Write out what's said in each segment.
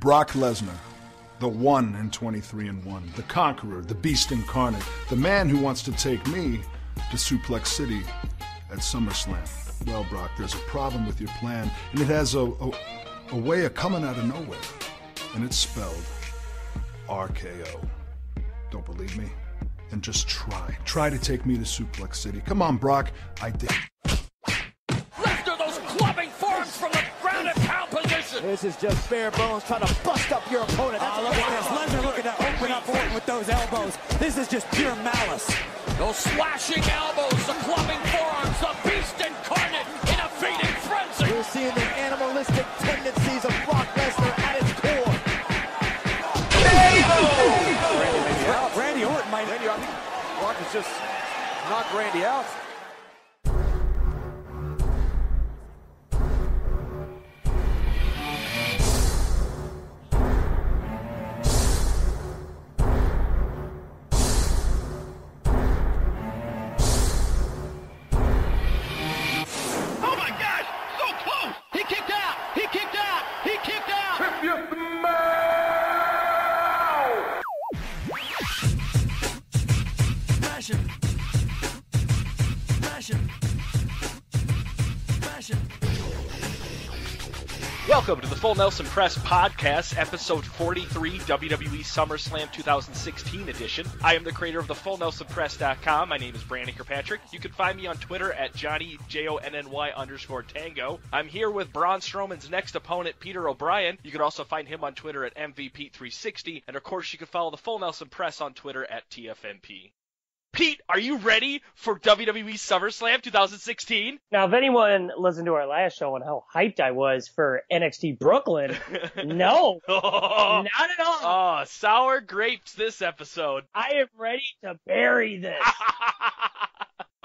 Brock Lesnar, the one in 23 and 1, the conqueror, the beast incarnate, the man who wants to take me to Suplex City at SummerSlam. Well, Brock, there's a problem with your plan, and it has a, a, a way of coming out of nowhere. And it's spelled RKO. Don't believe me? Then just try. Try to take me to Suplex City. Come on, Brock. I did. Left of those clubbing forms from the This is just bare bones trying to bust up your opponent. That's Oh, look at this. Lesnar looking to open up Orton with those elbows. This is just pure malice. Those slashing elbows, the clubbing forearms, the beast incarnate in a feeding frenzy. We're seeing the animalistic tendencies of Brock Lesnar at its core. Randy Orton might. Randy, I think Brock has just knocked Randy out. Welcome to the Full Nelson Press Podcast, episode 43, WWE SummerSlam 2016 edition. I am the creator of the FullNelsonPress.com. My name is Brandon Kirkpatrick. You can find me on Twitter at Johnny J O N N Y underscore Tango. I'm here with Braun Strowman's next opponent, Peter O'Brien. You can also find him on Twitter at MVP360, and of course, you can follow the Full Nelson Press on Twitter at TFNP. Pete, are you ready for WWE SummerSlam 2016? Now, if anyone listened to our last show and how hyped I was for NXT Brooklyn, no, Oh, not at all. oh, sour grapes this episode. I am ready to bury this.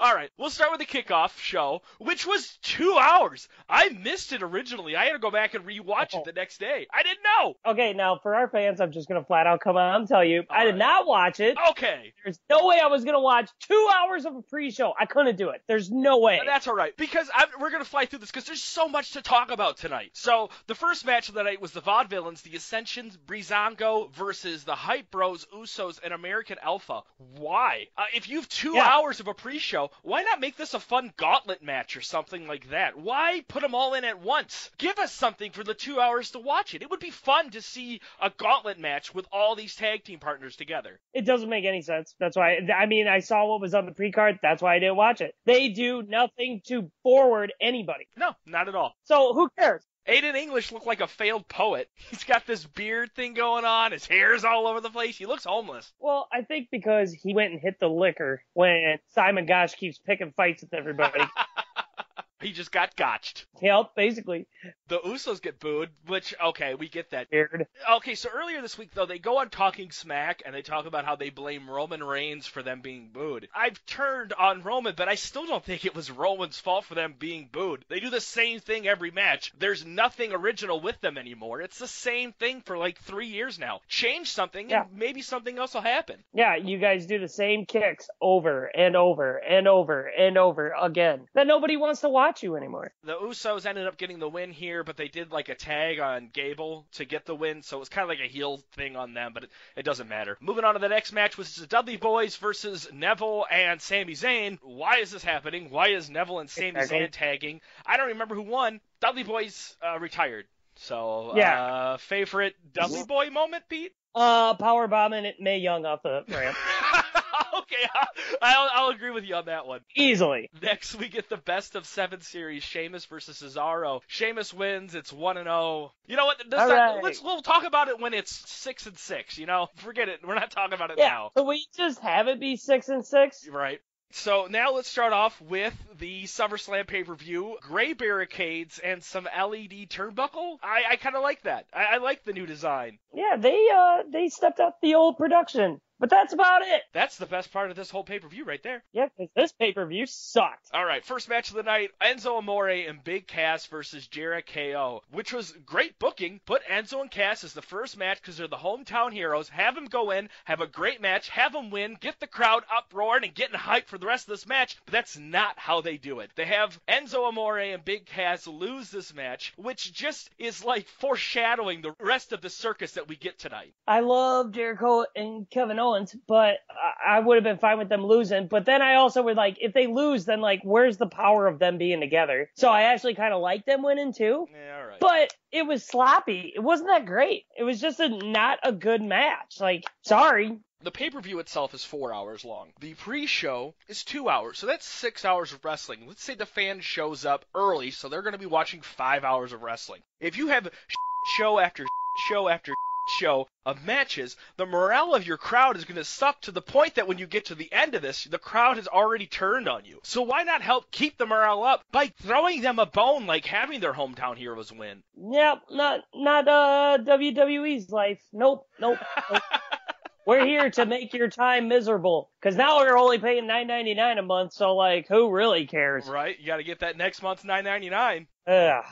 All right, we'll start with the kickoff show, which was two hours. I missed it originally. I had to go back and rewatch Oh. it the next day. I didn't know. Okay, now for our fans, I'm just gonna flat out come out and tell you, I did not watch it. Okay, There's no way I was gonna watch two hours of a pre-show. I couldn't do it. There's no way. that's all right because I'm, we're gonna fly through this because there's so much to talk about tonight. So the first match of the night was the Vaudevillains, the Ascensions, Breezango versus the Hype Bros, Usos, and American Alpha. Why? Uh, if you have two Yeah. hours of a pre-show, why not make this a fun gauntlet match or something like that? Why put them all in at once? Give us something for the two hours to watch it. It would be fun to see a gauntlet match with all these tag team partners together. It doesn't make any sense. That's why. I mean, I saw what was on the pre-card. That's why I didn't watch it. They do nothing to forward anybody. No, not at all. So who cares? Aiden English looked like a failed poet. He's got this beard thing going on. His hair's all over the place. He looks homeless. Well, I think because he went and hit the liquor when Simon Gotch keeps picking fights with everybody. He just got gotched. yep, basically. The Usos get booed, which, okay, we get that. Weird. Okay, so earlier this week, though, they go on Talking Smack and they talk about how they blame Roman Reigns for them being booed. I've turned on Roman, but I still don't think it was Roman's fault for them being booed. They do the same thing every match. There's nothing original with them anymore. It's the same thing for like three years now. Change something Yeah. and maybe something else will happen. Yeah, you guys do the same kicks over and over and over and over again. Then nobody wants to watch you anymore. The Usos ended up getting the win here, but they did like a tag on Gable to get the win, so it was kind of like a heel thing on them, but it, it doesn't matter. Moving on to the next match, which is the Dudley Boyz versus Neville and Sami Zayn. Why is this happening? Why is Neville and Sami Exactly. Zayn tagging? I don't remember who won. Dudley Boyz uh, retired. So, Yeah. uh, favorite Dudley Boy moment, Pete? Uh, power bombing it Mae Young off the ramp. okay, I'll, I'll agree with you on that one. Easily. Next, we get the best of seven series: Sheamus versus Cesaro. Sheamus wins. It's one and zero. You know what? This All time- right. let's we'll talk about it when it's six and six. You know, forget it. We're not talking about it Yeah. now. Can we just have it be six and six? Right. So now let's start off with the SummerSlam pay-per-view, gray barricades and some LED turnbuckle. I, I kind of like that. I, I like the new design. Yeah, they uh they stepped up the old production. But that's about it. That's the best part of this whole pay per view right there. Yeah, because this pay per view sucked. All right, first match of the night Enzo Amore and Big Cass versus Jericho, which was great booking. Put Enzo and Cass as the first match because they're the hometown heroes. Have them go in, have a great match, have them win, get the crowd uproaring and getting hyped for the rest of this match. But that's not how they do it. They have Enzo Amore and Big Cass lose this match, which just is like foreshadowing the rest of the circus that we get tonight. I love Jericho and Kevin Owens, but I would have been fine with them losing. But then I also would like, if they lose, then like, where's the power of them being together? So I actually kind of like them winning too. Yeah, all right. But it was sloppy. It wasn't that great. It was just a not a good match. Like, sorry. The pay per view itself is four hours long. The pre show is two hours, so that's six hours of wrestling. Let's say the fan shows up early, so they're going to be watching five hours of wrestling. If you have show after show after show of matches, the morale of your crowd is going to suck to the point that when you get to the end of this, the crowd has already turned on you. So why not help keep the morale up by throwing them a bone like having their hometown heroes win? Yep, not not uh WWE's life. Nope, nope. nope. we're here to make your time miserable because now we're only paying nine ninety nine a month. So like, who really cares? Right? You got to get that next month's nine ninety nine. Ugh.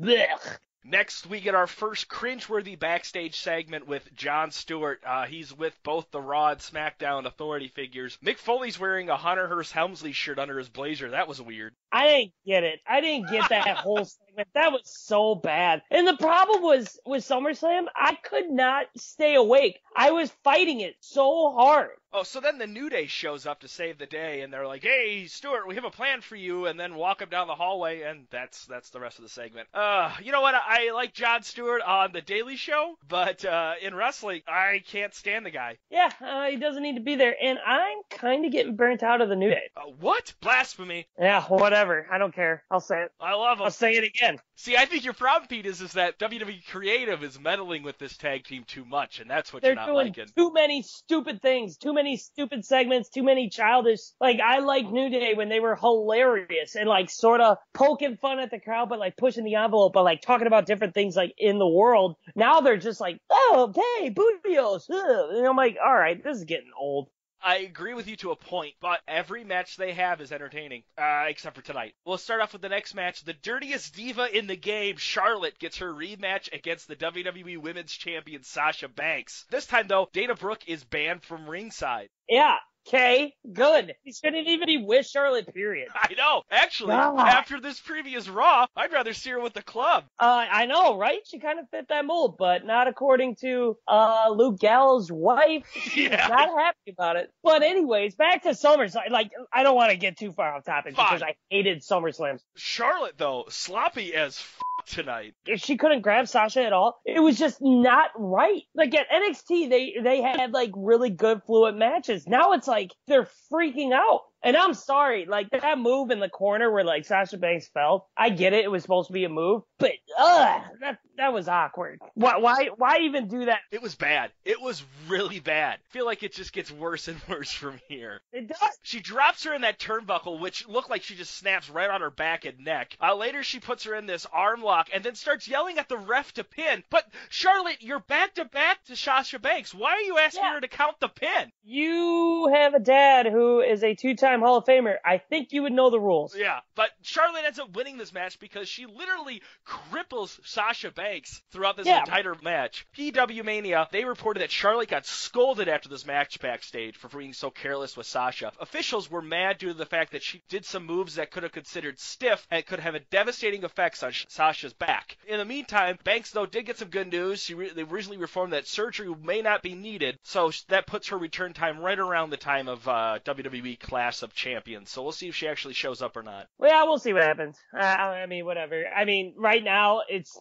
Blech. Next, we get our first cringeworthy backstage segment with Jon Stewart. Uh, he's with both the Raw and SmackDown authority figures. Mick Foley's wearing a Hunter Hearst Helmsley shirt under his blazer. That was weird. I didn't get it. I didn't get that whole segment. That was so bad. And the problem was with SummerSlam, I could not stay awake. I was fighting it so hard. Oh, so then the New Day shows up to save the day, and they're like, "Hey, Stewart, we have a plan for you," and then walk him down the hallway, and that's that's the rest of the segment. Uh, you know what? I, like Jon Stewart on the Daily Show, but uh, in wrestling, I can't stand the guy. Yeah, uh, he doesn't need to be there, and I'm kind of getting burnt out of the New Day. Uh, what? Blasphemy! Yeah, whatever. I don't care. I'll say it. I love him. I'll say it again. See, I think your problem, Pete, is, is that WWE Creative is meddling with this tag team too much, and that's what They're you're not doing liking. too many stupid things, too many stupid segments, too many childish. Like I like New Day when they were hilarious and like sort of poking fun at the crowd, but like pushing the envelope, but like talking about different things like in the world. Now they're just like, oh, hey, Booty-O's. And I'm like, all right, this is getting old. I agree with you to a point, but every match they have is entertaining, uh, except for tonight. We'll start off with the next match. The dirtiest diva in the game, Charlotte, gets her rematch against the WWE Women's Champion Sasha Banks. This time, though, Dana Brooke is banned from ringside. Yeah. Okay, good. He shouldn't even be with Charlotte, period. I know. Actually, God. after this previous Raw, I'd rather see her with the club. Uh, I know, right? She kind of fit that mold, but not according to, uh, Luke Gallows' wife. She's Yeah. not happy about it. But anyways, back to SummerSlam. Like, I don't want to get too far off topic Fine. because I hated SummerSlam. Charlotte, though, sloppy as f- tonight. She couldn't grab Sasha at all, it was just not right. Like at NXT, they, they had like really good fluid matches. Now it's like they're freaking out. And I'm sorry, like that move in the corner where like Sasha Banks fell. I get it. It was supposed to be a move, but ugh, that, that was awkward. Why, why, why even do that? It was bad. It was really bad. I feel like it just gets worse and worse from here. It does. She drops her in that turnbuckle, which looked like she just snaps right on her back and neck. Uh, later, she puts her in this arm lock and then starts yelling at the ref to pin. But Charlotte, you're back to back to Sasha Banks. Why are you asking Yeah. her to count the pin? You have a dad who is a two-time Hall of Famer. I think you would know the rules. Yeah, but Charlotte ends up winning this match because she literally cripples Sasha Banks throughout this Yeah. entire match. PW Mania, they reported that Charlotte got scolded after this match backstage for being so careless with Sasha. Officials were mad due to the fact that she did some moves that could have considered stiff and could have a devastating effects on Sasha's back. In the meantime, Banks though did get some good news. She re- they recently reformed that surgery may not be needed, so that puts her return time right around the time of uh, WWE Clash of Champions. So we'll see if she actually shows up or not. Well, yeah, we'll see what happens. Uh, I mean, whatever. I mean, right now it's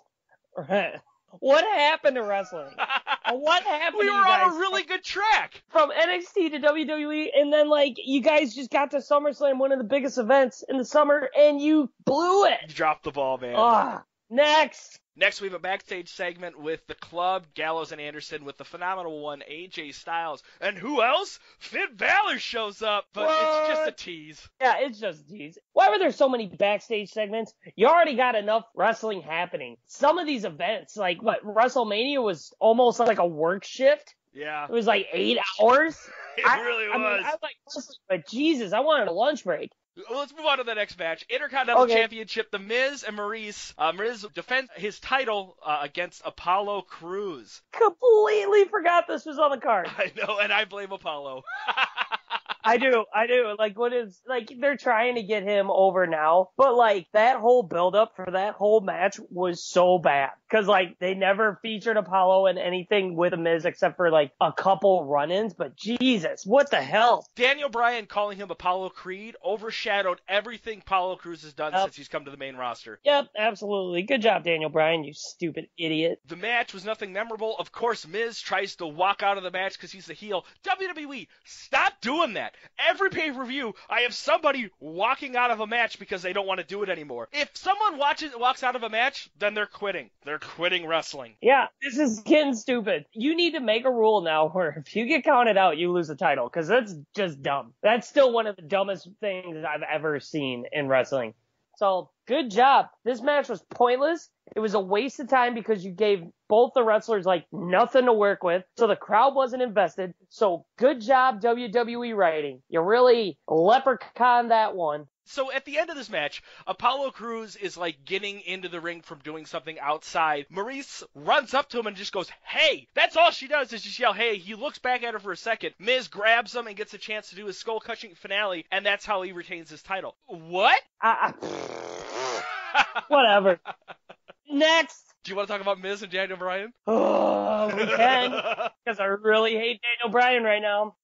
what happened to wrestling? What happened? we to were on a really good track. from NXT to WWE, and then like you guys just got to SummerSlam, one of the biggest events in the summer, and you blew it. You dropped the ball, man. Ugh. Next. Next, we have a backstage segment with the club, Gallows and Anderson, with the phenomenal one, AJ Styles. And who else? Finn Balor shows up, but it's just a tease. Yeah, it's just a tease. Why were there so many backstage segments? You already got enough wrestling happening. Some of these events, like what WrestleMania was almost like a work shift. Yeah. It was like eight hours. It I, really I was. Mean, I like, wrestling, but Jesus, I wanted a lunch break. Let's move on to the next match. Intercontinental Okay. Championship. The Miz and Maryse. Uh, Miz defends his title uh, against Apollo Crews. Completely forgot this was on the card. I know, and I blame Apollo. I do, I do. Like, what is like they're trying to get him over now, but like that whole buildup for that whole match was so bad because like they never featured Apollo in anything with a Miz except for like a couple run-ins. But Jesus, what the hell? Daniel Bryan calling him Apollo Creed overshadowed everything Apollo Crews has done Yep. since he's come to the main roster. Yep, absolutely. Good job, Daniel Bryan. You stupid idiot. The match was nothing memorable. Of course, Miz tries to walk out of the match because he's the heel. WWE, stop doing that. Every pay per view, I have somebody walking out of a match because they don't want to do it anymore. If someone watches walks out of a match, then they're quitting. They're quitting wrestling. Yeah, this is getting stupid. You need to make a rule now where if you get counted out, you lose the title because that's just dumb. That's still one of the dumbest things I've ever seen in wrestling. So good job. This match was pointless. It was a waste of time because you gave both the wrestlers like nothing to work with. So the crowd wasn't invested. So good job WWE writing. You really leprechaun that one. So at the end of this match, Apollo Crews is like getting into the ring from doing something outside. Maryse runs up to him and just goes, "Hey!" That's all she does is just yell, "Hey!" He looks back at her for a second. Miz grabs him and gets a chance to do his skull crushing finale, and that's how he retains his title. What? I, whatever. Next. Do you want to talk about Miz and Daniel Bryan? Oh, we can. Because I really hate Daniel Bryan right now.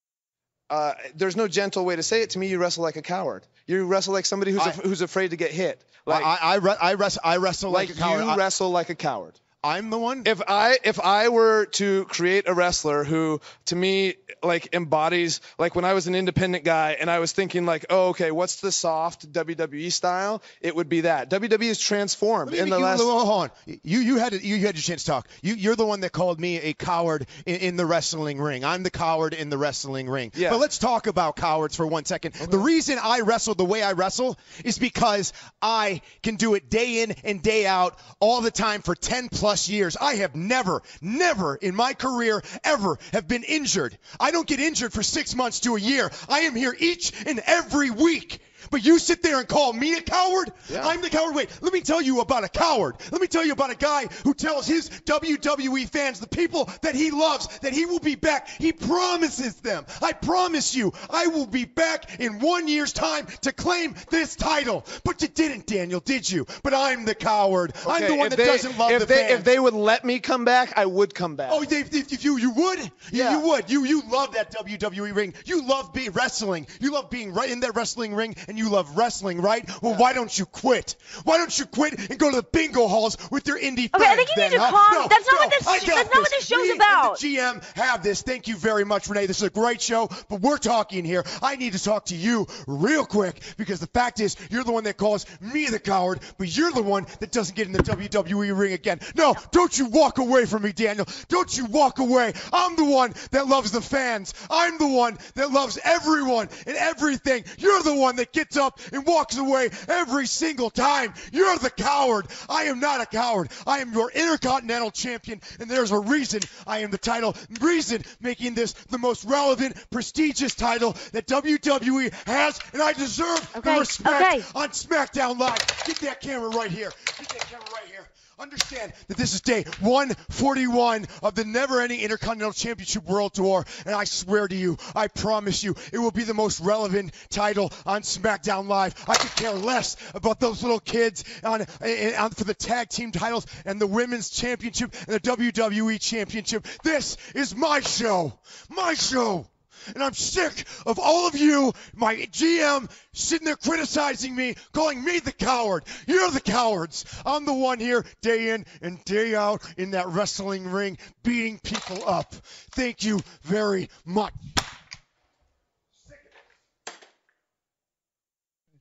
Uh, there's no gentle way to say it. To me, you wrestle like a coward. You wrestle like somebody who's I- af- who's afraid to get hit. Like, I I, re- I, wrestle, I wrestle like, like a coward. you I, wrestle like a coward. I'm the one. If I if I were to create a wrestler who to me like embodies like when I was an independent guy and I was thinking like oh okay what's the soft WWE style it would be that WWE is transformed me in the you- last hold on. You you had you, you had your chance to talk. You you're the one that called me a coward in, in the wrestling ring. I'm the coward in the wrestling ring. Yeah. But let's talk about cowards for one second. The reason I wrestle the way I wrestle is because I can do it day in and day out all the time for 10 plus years. I have never never in my career ever have been injured. I don't get injured for 6 months to a year. I am here each and every week. But you sit there and call me a coward? Yeah. I'm the coward. Wait, let me tell you about a coward. Let me tell you about a guy who tells his WWE fans, the people that he loves, that he will be back. He promises them. I promise you, I will be back in one year's time to claim this title. But you didn't, Daniel, did you? But I'm the coward. I'm the one that they- doesn't love if the they fans. if they would let me come back I would come back Oh, they, if, if you you would, you, Yeah. you would. You you love that WWE ring. You love being wrestling. You love being right in that wrestling ring, and you love wrestling, right? Well, why don't you quit? Why don't you quit and go to the bingo halls with your indie Okay, I think you need to huh? calm- No, that's not no, what this- I that's not what this show's Me about. And the GM have this. Thank you very much, Renee. This is a great show, but we're talking here. I need to talk to you real quick because the fact is, you're the one that calls me the coward, but you're the one that doesn't get in the WWE ring again. No, don't you walk away from me, Daniel. Don't you walk away. I'm the one that loves the fans. I'm the one that loves everyone and everything. You're the one that gets up and walks away every single time. You're the coward. I am not a coward. I am your Intercontinental Champion, and there's a reason I am the title. Reason making this the most relevant, prestigious title that WWE has, and I deserve Okay, the respect okay. on SmackDown Live. Get that camera right here. Get that camera right here. Understand that this is day 141 of the never-ending Intercontinental Championship World Tour, and I swear to you, I promise you, it will be the most relevant title on SmackDown Live. I could care less about those little kids on, eh, on for the tag team titles and the Women's Championship and the WWE Championship. This is my show, my show. And I'm sick of all of you, my GM, sitting there criticizing me, calling me the coward. You're the cowards. I'm the one here day in and day out in that wrestling ring, beating people up. Thank you very much.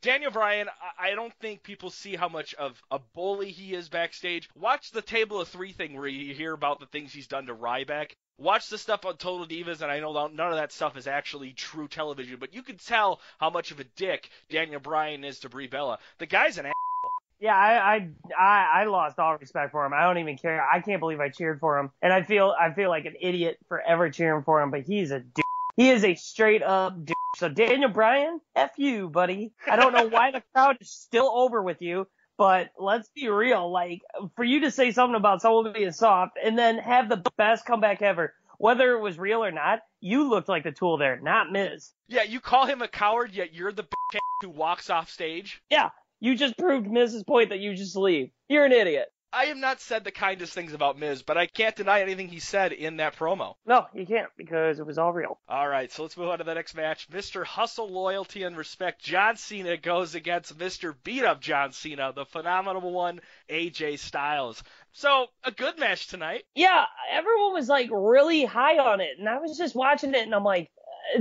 Daniel Bryan, I don't think people see how much of a bully he is backstage. Watch the Table of Three thing where you hear about the things he's done to Ryback. Watch the stuff on Total Divas, and I know none of that stuff is actually true television, but you can tell how much of a dick Daniel Bryan is to Brie Bella. The guy's an a- Yeah, I, I I lost all respect for him. I don't even care. I can't believe I cheered for him, and I feel I feel like an idiot forever cheering for him. But he's a douche. He is a straight up douche. So Daniel Bryan, f you, buddy. I don't know why the crowd is still over with you. But let's be real, like for you to say something about someone being soft and then have the best comeback ever, whether it was real or not, you looked like the tool there, not Miz. Yeah, you call him a coward, yet you're the bitch who walks off stage. Yeah, you just proved Miz's point that you just leave. You're an idiot. I have not said the kindest things about Miz, but I can't deny anything he said in that promo. No, you can't because it was all real. All right, so let's move on to the next match. Mr. Hustle, Loyalty, and Respect John Cena goes against Mr. Beat Up John Cena, the phenomenal one, AJ Styles. So, a good match tonight. Yeah, everyone was like really high on it, and I was just watching it and I'm like,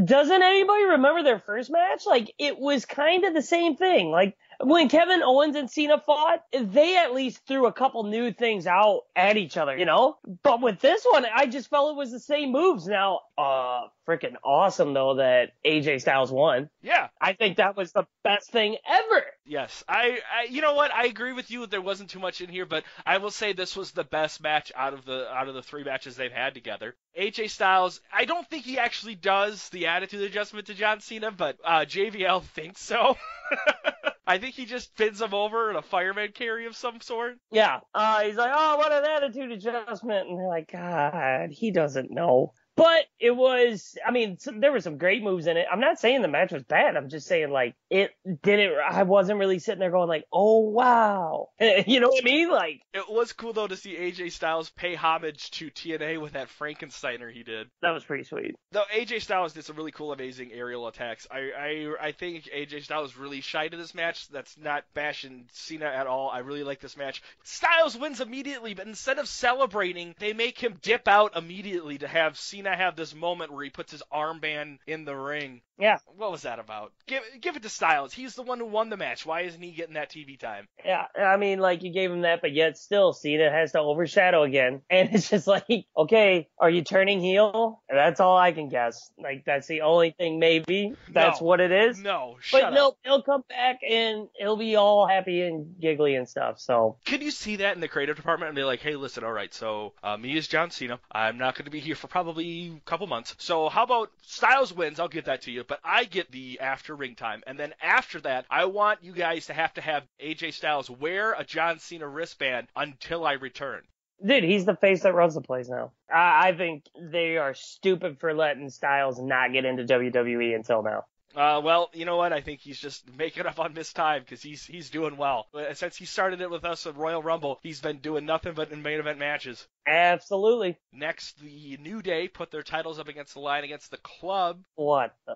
doesn't anybody remember their first match? Like, it was kind of the same thing. Like, when Kevin Owens and Cena fought, they at least threw a couple new things out at each other, you know? But with this one, I just felt it was the same moves. Now, uh, freaking awesome though that AJ Styles won. Yeah. I think that was the best thing ever. Yes. I, I you know what? I agree with you. There wasn't too much in here, but I will say this was the best match out of the out of the three matches they've had together. AJ Styles, I don't think he actually does the attitude adjustment to John Cena, but uh, JBL thinks so. I think he just spins him over in a fireman carry of some sort. Yeah. Uh, he's like, oh, what an attitude adjustment. And they're like, God, he doesn't know. But it was, I mean, there were some great moves in it. I'm not saying the match was bad. I'm just saying like it didn't, I wasn't really sitting there going like, oh wow. you know what I mean? Like. It was cool though to see AJ Styles pay homage to TNA with that Frankensteiner he did. That was pretty sweet. Though AJ Styles did some really cool, amazing aerial attacks. I, I, I think AJ Styles really shy to this match. That's not bashing Cena at all. I really like this match. Styles wins immediately, but instead of celebrating, they make him dip out immediately to have Cena have this moment where he puts his armband in the ring. Yeah. What was that about? Give give it to Styles. He's the one who won the match. Why isn't he getting that TV time? Yeah, I mean, like you gave him that, but yet still Cena has to overshadow again, and it's just like, okay, are you turning heel? That's all I can guess. Like that's the only thing, maybe that's No. what it is. No, But up. no, he'll come back and he'll be all happy and giggly and stuff. So Can you see that in the creative department and be like, hey, listen, all right, so uh, me as John Cena, I'm not going to be here for probably couple months. So how about Styles wins? I'll give that to you, but I get the after ring time, and then after that, I want you guys to have to have AJ Styles wear a John Cena wristband until I return. Dude, he's the face that runs the place now. I think they are stupid for letting Styles not get into WWE until now. Uh, well, you know what? I think he's just making up on missed time because he's he's doing well. Uh, Since he started it with us at Royal Rumble, he's been doing nothing but in main event matches. Absolutely. Next, the New Day put their titles up against the line against the club. What the?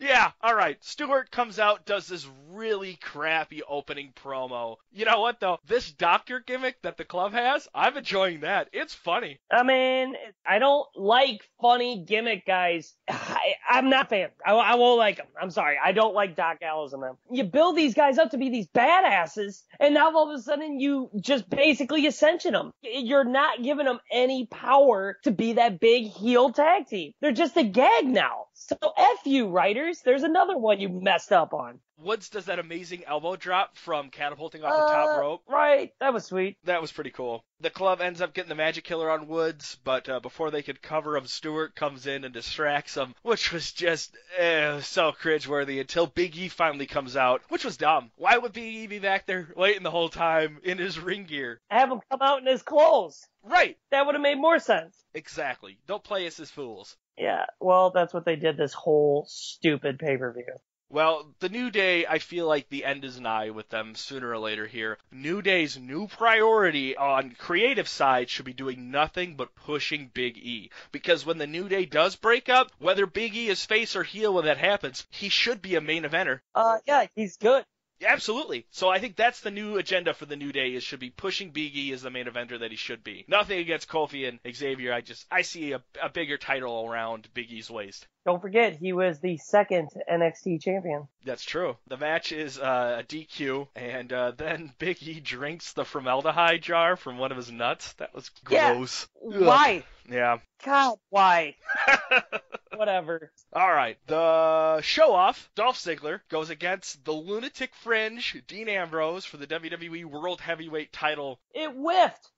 Yeah, alright. Stewart comes out, does this really crappy opening promo. You know what though? This doctor gimmick that the club has, I'm enjoying that. It's funny. I mean, I don't like funny gimmick guys. I, I'm not fan. I, I won't like them. I'm sorry. I don't like Doc Gallows and them. You build these guys up to be these badasses, and now all of a sudden you just basically ascension them. You're not giving them any power to be that big heel tag team. They're just a gag now. So F you, writers. There's another one you messed up on. Woods does that amazing elbow drop from catapulting off the top Uh, rope. Right. That was sweet. That was pretty cool. The club ends up getting the magic killer on Woods, but uh, before they could cover him, Stewart comes in and distracts him, which was just eh, so cringeworthy until Big E finally comes out, which was dumb. Why would Big E be back there waiting the whole time in his ring gear? Have him come out in his clothes. Right, That would have made more sense. exactly. Don't play us as fools. Yeah, well, that's what they did this whole stupid pay per view. Well, the New Day, I feel like the end is nigh with them sooner or later here. New Day's new priority on creative side should be doing nothing but pushing Big E. Because when the New Day does break up, whether Big E is face or heel when that happens, he should be a main eventer. Uh, yeah, he's good. Absolutely. So I think that's the new agenda for the New Day is should be pushing Big E as the main eventer that he should be. Nothing against Kofi and Xavier. I just I see a, a bigger title around Big E's waist. Don't forget, he was the second NXT champion. That's true. The match is uh, a DQ, and uh, then Big E drinks the formaldehyde jar from one of his nuts. That was gross. Yeah. gross. Why? Yeah. God, why? whatever. All right, the show off, Dolph Ziggler goes against the lunatic fringe, Dean Ambrose, for the WWE World Heavyweight title. It whiffed.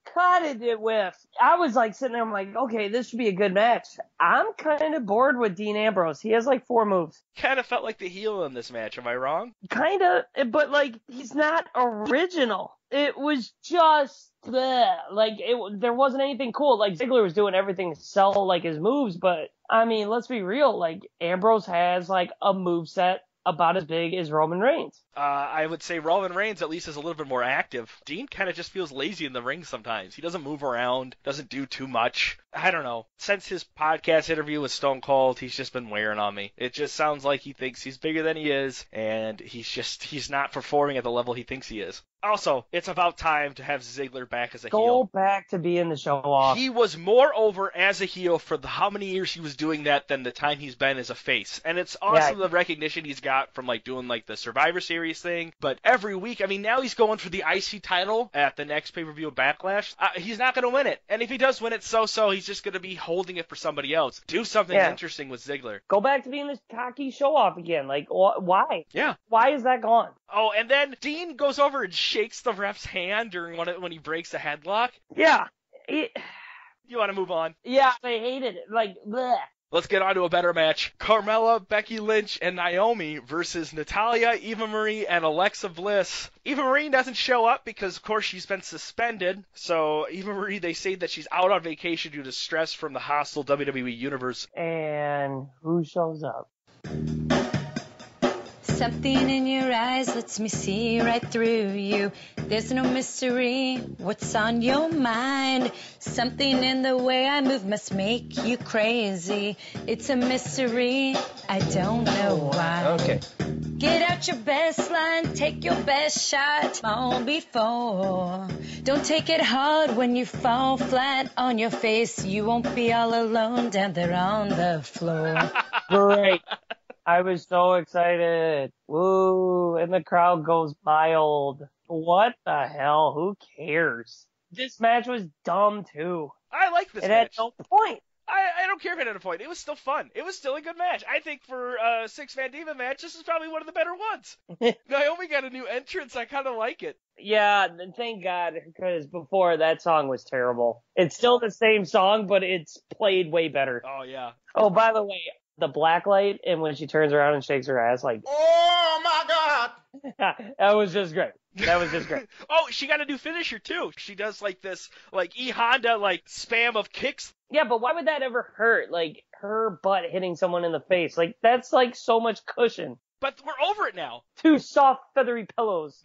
It, it whiffed. I was like sitting there, I'm like, okay, this should be a good match. I'm kind of bored with Dean Ambrose. He has like four moves. Kind of felt like the heel in this match. Am I wrong? Kind of, but like, he's not original. It was just bleh. like it. There wasn't anything cool. Like Ziggler was doing everything to sell like his moves, but I mean, let's be real. Like Ambrose has like a move set about as big as Roman Reigns. Uh, I would say Roman Reigns at least is a little bit more active. Dean kind of just feels lazy in the ring sometimes. He doesn't move around, doesn't do too much. I don't know. Since his podcast interview with Stone Cold, he's just been wearing on me. It just sounds like he thinks he's bigger than he is, and he's just he's not performing at the level he thinks he is. Also, it's about time to have Ziggler back as a Go heel. back to being the show off. He was more over as a heel for the how many years he was doing that than the time he's been as a face. And it's awesome Yeah. the recognition he's got from like doing like the Survivor Series thing. But every week, I mean, now he's going for the IC title at the next pay per view Backlash. Uh, he's not going to win it. And if he does win it, so so. He's just going to be holding it for somebody else. Do something Yeah. interesting with Ziggler. Go back to being this cocky show off again. Like, wh- why? Yeah. Why is that gone? Oh, and then Dean goes over and shakes the ref's hand during one when he breaks a headlock. Yeah. It, You want to move on? yeah, I hated it. Like, bleh. Let's get on to a better match. Carmella, Becky Lynch, and Naomi versus Natalya, Eva Marie, and Alexa Bliss. Eva Marie doesn't show up because, of course, she's been suspended. So, Eva Marie, they say that she's out on vacation due to stress from the hostile WWE Universe. And who shows up? Something in your eyes lets me see right through you. There's no mystery. What's on your mind? Something in the way I move must make you crazy. It's a mystery. I don't know oh, why. Okay. Get out your best line, take your best shot on before. Don't take it hard when you fall flat on your face. You won't be all alone down there on the floor. Great. I was so excited. Woo. And the crowd goes wild. What the hell? Who cares? This match was dumb too. I like this it match. had no point. I, I don't care if it had a point. It was still fun. It was still a good match. I think for a six man diva match, this is probably one of the better ones. Naomi got a new entrance. I kind of like it. Yeah, thank God, because before that song was terrible. It's still the same song, but it's played way better. Oh yeah. Oh, by the way, the black light and when she turns around and shakes her ass, like, Oh my God! that was just great. That was just great. oh, she got a new finisher too. She does like this, like E Honda, like spam of kicks. Yeah, but why would that ever hurt? Like her butt hitting someone in the face, like that's like so much cushion. But we're over it now. Two soft feathery pillows.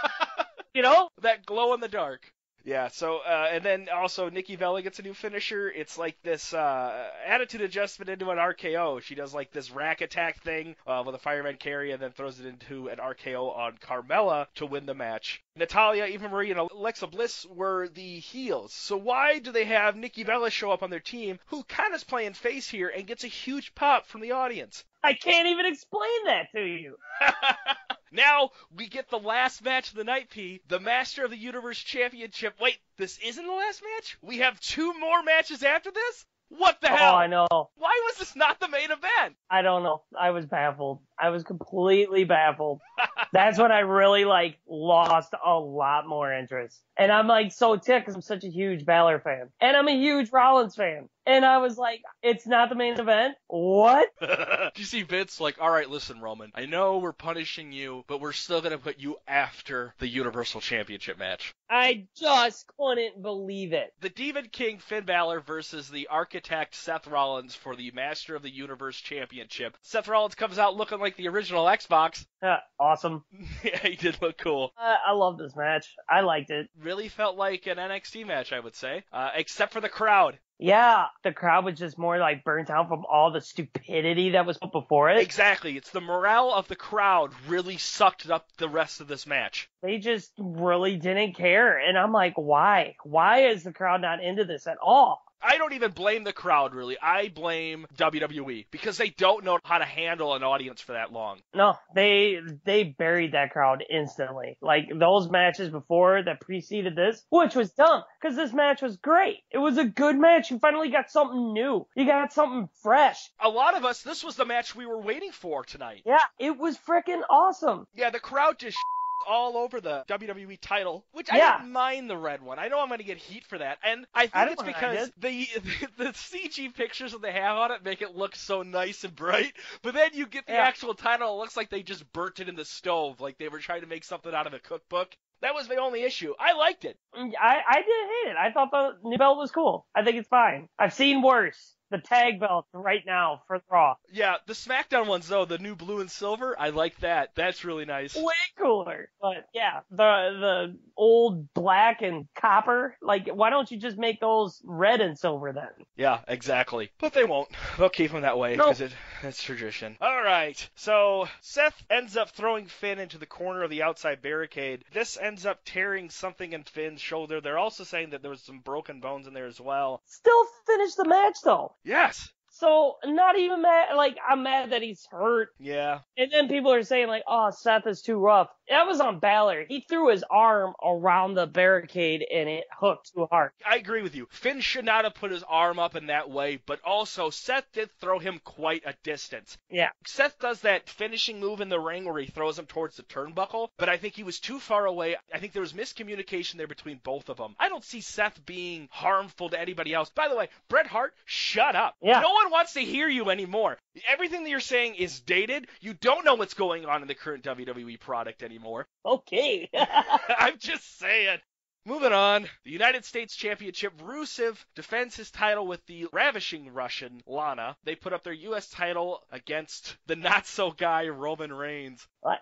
you know? that glow in the dark. Yeah, so uh, and then also Nikki Bella gets a new finisher. It's like this uh, attitude adjustment into an RKO. She does like this rack attack thing uh, with a fireman carry and then throws it into an RKO on Carmella to win the match. Natalya, Eva Marie, and Alexa Bliss were the heels. So why do they have Nikki Bella show up on their team, who kind of is playing face here and gets a huge pop from the audience? I can't even explain that to you. Now we get the last match of the night, P. The Master of the Universe Championship. Wait, this isn't the last match? We have two more matches after this? What the hell? oh, hell? I know. Why was this not the main event? I don't know. I was baffled. I was completely baffled. That's when I really like lost a lot more interest. And I'm like so ticked because I'm such a huge Balor fan. And I'm a huge Rollins fan. And I was like, it's not the main event? What? Do you see Vince like, all right, listen, Roman, I know we're punishing you, but we're still going to put you after the Universal Championship match. I just couldn't believe it. The Demon King Finn Balor versus the Architect Seth Rollins for the Master of the Universe Championship. Seth Rollins comes out looking like the original Xbox. Uh, awesome. yeah, he did look cool. Uh, I love this match. I liked it. Really felt like an NXT match, I would say, uh, except for the crowd. Yeah, the crowd was just more like burnt out from all the stupidity that was put before it. Exactly. It's the morale of the crowd really sucked up the rest of this match. They just really didn't care. And I'm like, why? Why is the crowd not into this at all? I don't even blame the crowd really. I blame WWE because they don't know how to handle an audience for that long. No, they they buried that crowd instantly. Like those matches before that preceded this, which was dumb because this match was great. It was a good match. You finally got something new. You got something fresh. A lot of us, this was the match we were waiting for tonight. Yeah, it was freaking awesome. Yeah, the crowd just all over the WWE title, which Yeah. I didn't mind the red one. I know I'm going to get heat for that, and I think I it's because the, the the CG pictures that they have on it make it look so nice and bright. But then you get the Yeah. actual title, it looks like they just burnt it in the stove, like they were trying to make something out of a cookbook. That was my only issue. I liked it. I I didn't hate it. I thought the new belt was cool. I think it's fine. I've seen worse. The tag belt right now for Raw. Yeah, the SmackDown ones though, the new blue and silver, I like that. That's really nice. Way cooler. But yeah, the the old black and copper. Like, why don't you just make those red and silver then? Yeah, exactly. But they won't. They'll keep them that way No. because it, it's tradition. All right. So Seth ends up throwing Finn into the corner of the outside barricade. This ends up tearing something in Finn's shoulder. They're also saying that there was some broken bones in there as well. Still finish the match though. Yes. So not even mad. Like I'm mad that he's hurt. Yeah. And then people are saying like, "Oh, Seth is too rough." That was on Balor. He threw his arm around the barricade and it hooked too hard. I agree with you. Finn should not have put his arm up in that way, but also Seth did throw him quite a distance. Yeah. Seth does that finishing move in the ring where he throws him towards the turnbuckle, but I think he was too far away. I think there was miscommunication there between both of them. I don't see Seth being harmful to anybody else. By the way, Bret Hart, shut up. Yeah. No one wants to hear you anymore. Everything that you're saying is dated. You don't know what's going on in the current WWE product anymore. Okay. I'm just saying. Moving on, the United States Championship, Rusev defends his title with the ravishing Russian, Lana. They put up their U.S. title against the not so guy, Roman Reigns. Uh,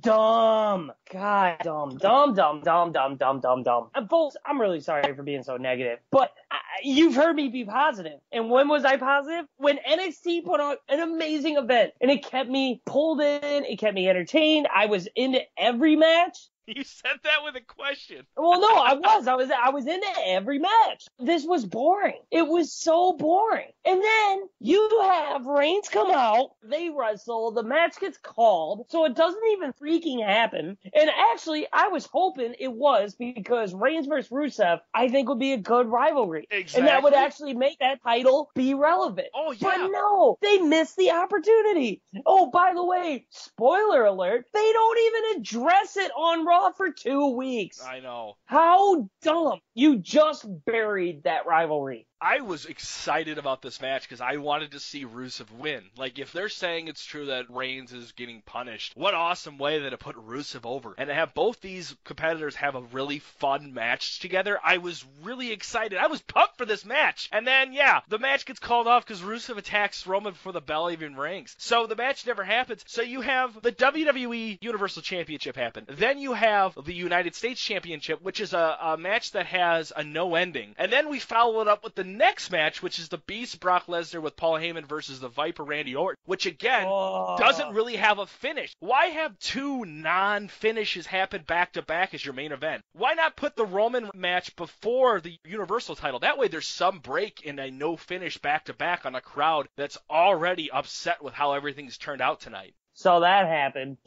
dumb. God, dumb. Dumb, dumb, dumb, dumb, dumb, dumb, dumb. And folks, I'm really sorry for being so negative, but I, you've heard me be positive. And when was I positive? When NXT put on an amazing event and it kept me pulled in, it kept me entertained. I was into every match. You said that with a question. Well, no, I was. I was. I was into every match. This was boring. It was so boring. And then you have Reigns come out. They wrestle. The match gets called, so it doesn't even freaking happen. And actually, I was hoping it was because Reigns versus Rusev, I think would be a good rivalry, and that would actually make that title be relevant. Oh, yeah. But no, they missed the opportunity. Oh, by the way, spoiler alert, they don't even address it on Raw for two weeks. I know. How dumb. You just buried that rivalry. I was excited about this match because I wanted to see Rusev win. Like, if they're saying it's true that Reigns is getting punished, what awesome way that to put Rusev over. And to have both these competitors have a really fun match together, I was really excited. I was pumped for this match. And then, yeah, the match gets called off because Rusev attacks Roman before the bell even rings. So the match never happens. So you have the WWE Universal Championship happen. Then you have the United States Championship, which is a, a match that has a no ending. And then we follow it up with the next match, which is the Beast Brock Lesnar with Paul Heyman versus the Viper Randy Orton, which again Oh. doesn't really have a finish. Why have two non finishes happen back to back as your main event? Why not put the Roman match before the Universal title? That way there's some break in a no finish back to back on a crowd that's already upset with how everything's turned out tonight. So that happened.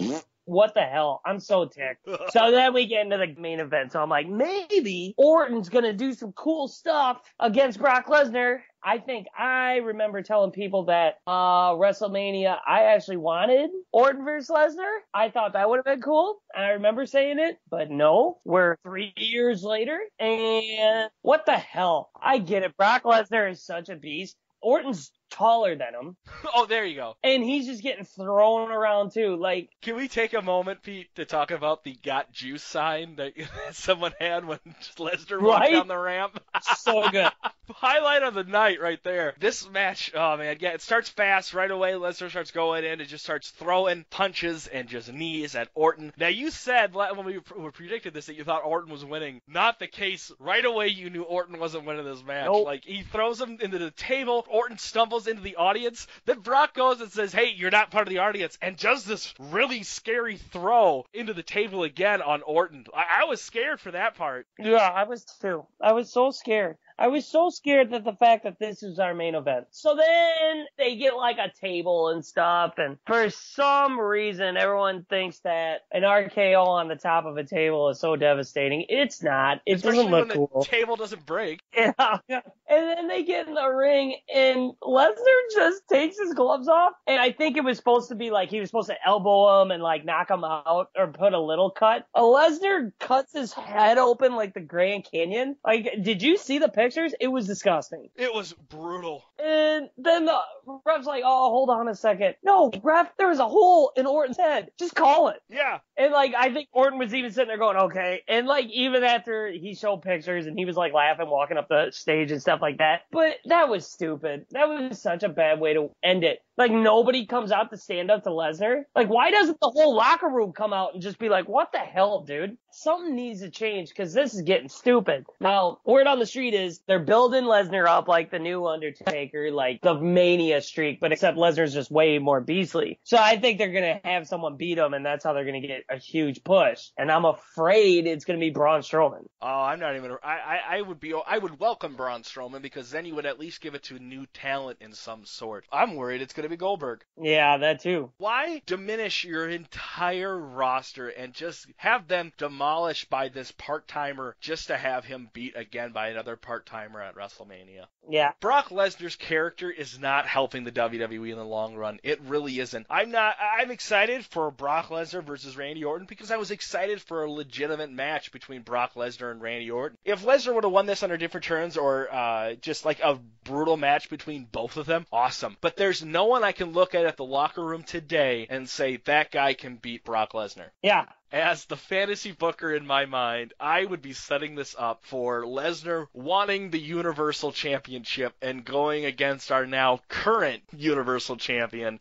What the hell? I'm so ticked. so then we get into the main event. So I'm like, maybe Orton's gonna do some cool stuff against Brock Lesnar. I think I remember telling people that uh WrestleMania I actually wanted Orton versus Lesnar. I thought that would have been cool. I remember saying it, but no, we're three years later and what the hell? I get it. Brock Lesnar is such a beast. Orton's taller than him. oh, there you go. And he's just getting thrown around too. Like, Can we take a moment, Pete, to talk about the "Got Juice" sign that someone had when Lesnar walked Right? down the ramp? so good. Highlight of the night right there. This match, oh man, yeah, it starts fast right away. Lesnar starts going in, it just starts throwing punches and just knees at Orton. Now you said when we we predicted this that you thought Orton was winning. Not the case. Right away you knew Orton wasn't winning this match. Nope. Like he throws him into the table. Orton stumbles into the audience. Then Brock goes and says, "Hey, you're not part of the audience," and does this really scary throw into the table again on Orton. I, I was scared for that part. Yeah, I was too. I was so scared. I was so scared that the fact that this is our main event. So then they get like a table and stuff, and for some reason, everyone thinks that an RKO on the top of a table is so devastating. It's not. It Especially doesn't look when cool. the table doesn't break. Yeah. And then they get in the ring and Lesnar just takes his gloves off. And I think it was supposed to be like he was supposed to elbow him and like knock him out or put a little cut. A Lesnar cuts his head open like the Grand Canyon. Like, did you see the pictures? It was disgusting. It was brutal. And then the ref's like, oh, hold on a second. No, ref, there was a hole in Orton's head. Just call it. Yeah. And like, I think Orton was even sitting there going, okay. And like, even after he showed pictures and he was like laughing, walking up the stage and stuff like that. But that was stupid. That was such a bad way to end it. Like, nobody comes out to stand up to Lesnar. Like, why doesn't the whole locker room come out and just be like, what the hell, dude? Something needs to change because this is getting stupid. Now, word on the street is they're building Lesnar up like the new Undertaker, like the Mania streak, but except Lesnar's just way more beastly. So I think they're going to have someone beat him and that's how they're going to get a huge push. And I'm afraid it's going to be Braun Strowman. Oh, I'm not even. I, I I would be. I would welcome Braun Strowman because then you would at least give it to new talent in some sort. I'm worried it's going to be Goldberg. Yeah, that too. Why diminish your entire roster and just have them demolished by this part timer just to have him beat again by another part timer at WrestleMania? Yeah. Brock Lesnar's character is not helping the WWE in the long run. It really isn't. I'm not. I'm excited for Brock Lesnar versus Randy Orton because I was excited for a legitimate match between Brock Lesnar and Randy Orton. If Lesnar would have won this under different terms or uh, just like a brutal match between both of them, awesome. But there's no one I can look at at the locker room today and say that guy can beat Brock Lesnar. Yeah. As the fantasy booker in my mind, I would be setting this up for Lesnar wanting the Universal Championship and going against our now current Universal Champion.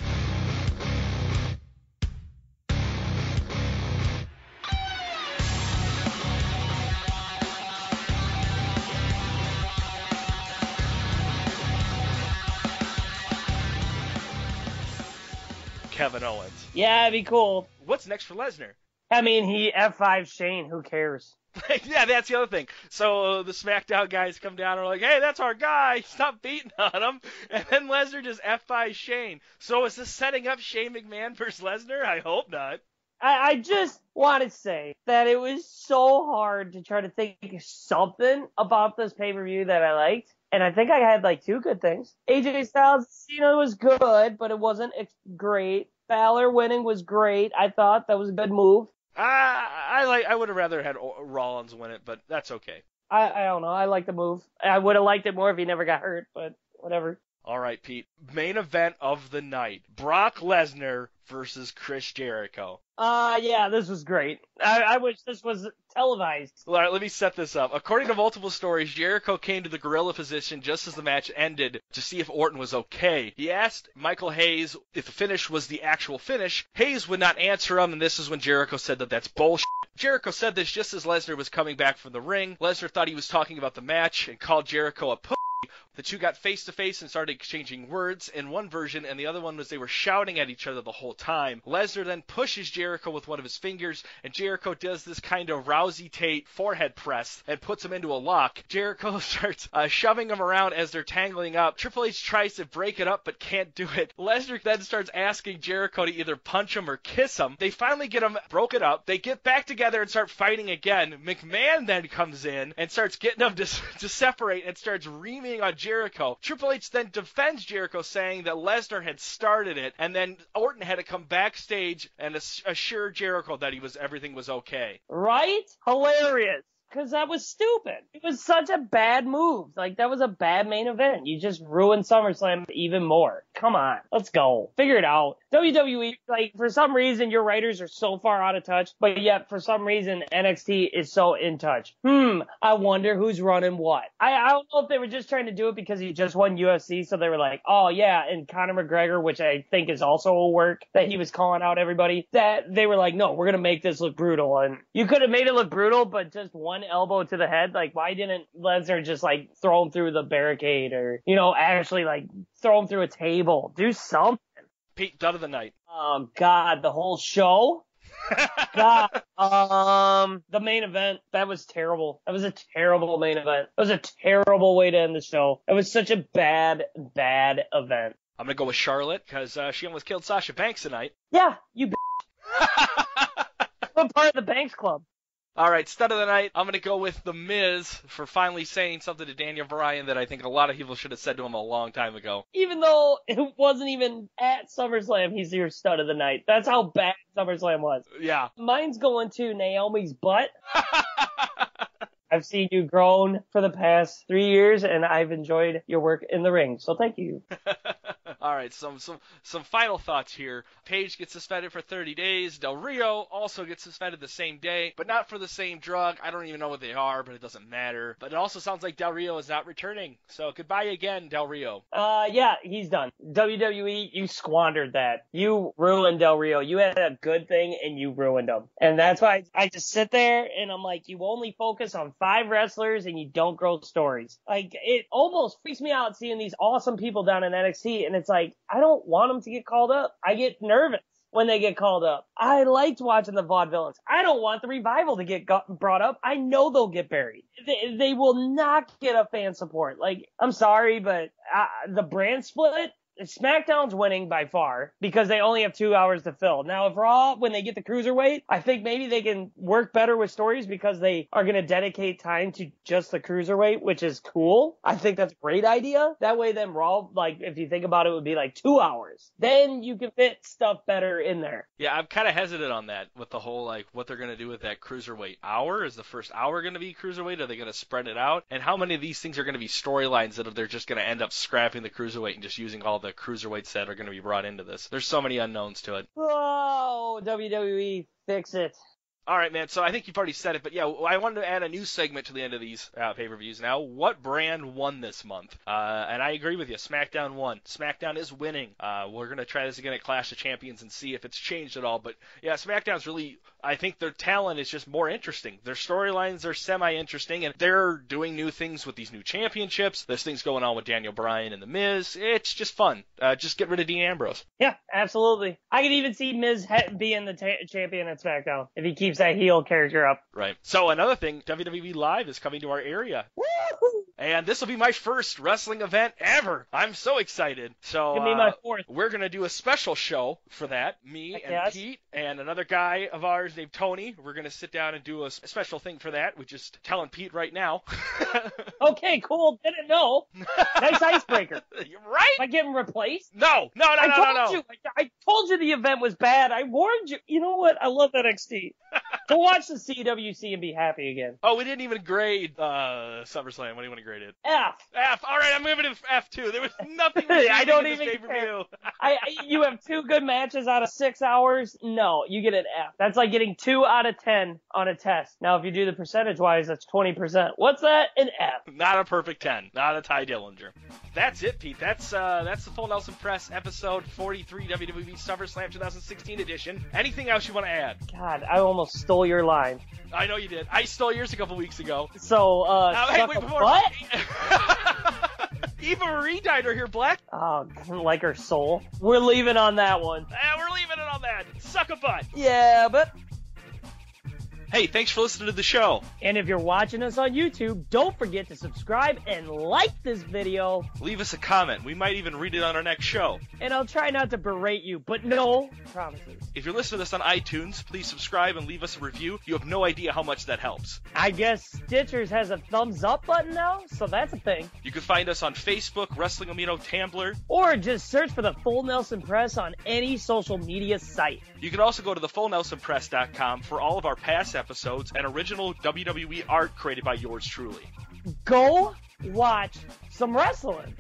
Kevin Owens. Yeah, it'd be cool. What's next for Lesnar? I mean, he F5 Shane. Who cares? yeah, that's the other thing. So uh, the SmackDown guys come down and are like, "Hey, that's our guy. Stop beating on him." And then Lesnar just F5 Shane. So is this setting up Shane McMahon versus Lesnar? I hope not. I, I just want to say that it was so hard to try to think something about this pay per view that I liked. And I think I had like two good things. AJ Styles, Cena was good, but it wasn't great. Balor winning was great. I thought that was a good move. I I like. I would have rather had Rollins win it, but that's okay. I, I don't know. I like the move. I would have liked it more if he never got hurt, but whatever. All right, Pete. Main event of the night: Brock Lesnar versus Chris Jericho. Uh, yeah, this was great. I, I wish this was televised. All right, let me set this up. According to multiple stories, Jericho came to the gorilla position just as the match ended to see if Orton was okay. He asked Michael Hayes if the finish was the actual finish. Hayes would not answer him, and this is when Jericho said that that's bullshit. Jericho said this just as Lesnar was coming back from the ring. Lesnar thought he was talking about the match and called Jericho a pussy. The two got face to face and started exchanging words in one version, and the other one was they were shouting at each other the whole time. Lesnar then pushes Jericho with one of his fingers, and Jericho does this kind of Rousey Tate forehead press and puts him into a lock. Jericho starts uh, shoving him around as they're tangling up. Triple H tries to break it up but can't do it. Lesnar then starts asking Jericho to either punch him or kiss him. They finally get him broken up. They get back together and start fighting again. McMahon then comes in and starts getting them to, to separate and starts reaming on Jericho. Triple H then defends Jericho, saying that Lesnar had started it, and then Orton had to come backstage and assure Jericho that he was everything was okay. Right? Hilarious. Cause that was stupid. It was such a bad move. Like that was a bad main event. You just ruined SummerSlam even more. Come on. Let's go. Figure it out. WWE, like for some reason your writers are so far out of touch, but yet for some reason NXT is so in touch. Hmm. I wonder who's running what. I, I don't know if they were just trying to do it because he just won UFC, so they were like, oh yeah, and Conor McGregor, which I think is also a work that he was calling out everybody, that they were like, no, we're gonna make this look brutal. And you could have made it look brutal, but just one elbow to the head. Like, why didn't Lesnar just like throw him through the barricade or, you know, actually like throw him through a table? Do something. Pete, dud of the night. Oh God, the whole show. God, um, the main event that was terrible. That was a terrible main event. That was a terrible way to end the show. It was such a bad, bad event. I'm gonna go with Charlotte because uh, she almost killed Sasha Banks tonight. Yeah, you. B- what part of the Banks Club? All right, stud of the night. I'm gonna go with the Miz for finally saying something to Daniel Bryan that I think a lot of people should have said to him a long time ago. Even though it wasn't even at SummerSlam, he's your stud of the night. That's how bad SummerSlam was. Yeah. Mine's going to Naomi's butt. I've seen you grown for the past three years, and I've enjoyed your work in the ring. So thank you. All right, some some some final thoughts here. Paige gets suspended for 30 days. Del Rio also gets suspended the same day, but not for the same drug. I don't even know what they are, but it doesn't matter. But it also sounds like Del Rio is not returning. So goodbye again, Del Rio. Uh, yeah, he's done. WWE, you squandered that. You ruined Del Rio. You had a good thing and you ruined him. And that's why I just sit there and I'm like, you only focus on five wrestlers and you don't grow stories. Like, it almost freaks me out seeing these awesome people down in NXT and it's like, I don't want them to get called up. I get nervous when they get called up. I liked watching the vaudevillains. I don't want the revival to get got, brought up. I know they'll get buried. They, they will not get a fan support. Like, I'm sorry, but uh, the brand split, SmackDown's winning by far because they only have two hours to fill. Now, if Raw, when they get the cruiserweight, I think maybe they can work better with stories because they are going to dedicate time to just the cruiserweight, which is cool. I think that's a great idea. That way, then Raw, like, if you think about it, would be like two hours. Then you can fit stuff better in there. Yeah, I'm kind of hesitant on that with the whole like what they're going to do with that cruiserweight hour. Is the first hour going to be cruiserweight? Are they going to spread it out? And how many of these things are going to be storylines that they're just going to end up scrapping the cruiserweight and just using all the cruiserweights that are going to be brought into this? There's so many unknowns to it. Oh, WWE, fix it. All right, man. So I think you've already said it, but yeah, I wanted to add a new segment to the end of these uh, pay-per-views. Now, what brand won this month? Uh, and I agree with you. SmackDown won. SmackDown is winning. Uh, we're gonna try this again at Clash of Champions and see if it's changed at all. But yeah, SmackDown's really. I think their talent is just more interesting. Their storylines are semi-interesting, and they're doing new things with these new championships. There's things going on with Daniel Bryan and The Miz. It's just fun. Uh, just get rid of Dean Ambrose. Yeah, absolutely. I could even see Miz he- being the ta- champion at SmackDown if he keeps that heel character up. Right. So another thing, WWE Live is coming to our area. And this will be my first wrestling event ever. I'm so excited. So Give me my fourth. we're gonna do a special show for that. Me and Yes. Pete and another guy of ours named Tony. We're gonna sit down and do a special thing for that. We're just telling Pete right now. Okay, cool. Didn't know. Nice icebreaker. You're right? Am I getting replaced? No, no, no, I no, told no, no. you. I, I told you the event was bad. I warned you. You know what? I love NXT. Go watch the CWC and be happy again. Oh, we didn't even grade uh, SummerSlam. What do you want to grade it? F. F. All right, I'm moving to F two. There was nothing. I don't even pay-per-view. I, I you have two good matches out of six hours. No, you get an F. That's like getting two out of ten on a test. Now, if you do the percentage wise, that's twenty percent. What's that? An F. Not a perfect ten. Not a Tye Dillinger. That's it, Pete. That's uh, that's the Full Nelson Press episode 43 WWE SummerSlam 2016 edition. Anything else you want to add? God, I almost stole your line. I know you did. I stole yours a couple weeks ago. So, uh, Uh, hey, suck wait, a before butt? Eva Marie died right here, Black. Oh, like her soul. We're leaving on that one. And we're leaving it on that. Suck a butt. Yeah, but. Hey, thanks for listening to the show. And if you're watching us on YouTube, don't forget to subscribe and like this video. Leave us a comment. We might even read it on our next show. And I'll try not to berate you, but no promises. If you're listening to this on iTunes, please subscribe and leave us a review. You have no idea how much that helps. I guess Stitcher's has a thumbs up button now, so that's a thing. You can find us on Facebook, Wrestling Amino, Tumblr. Or just search for the Full Nelson Press on any social media site. You can also go to thefullnelsonpress.com for all of our past episodes and original WWE art created by yours truly. Go watch some wrestling.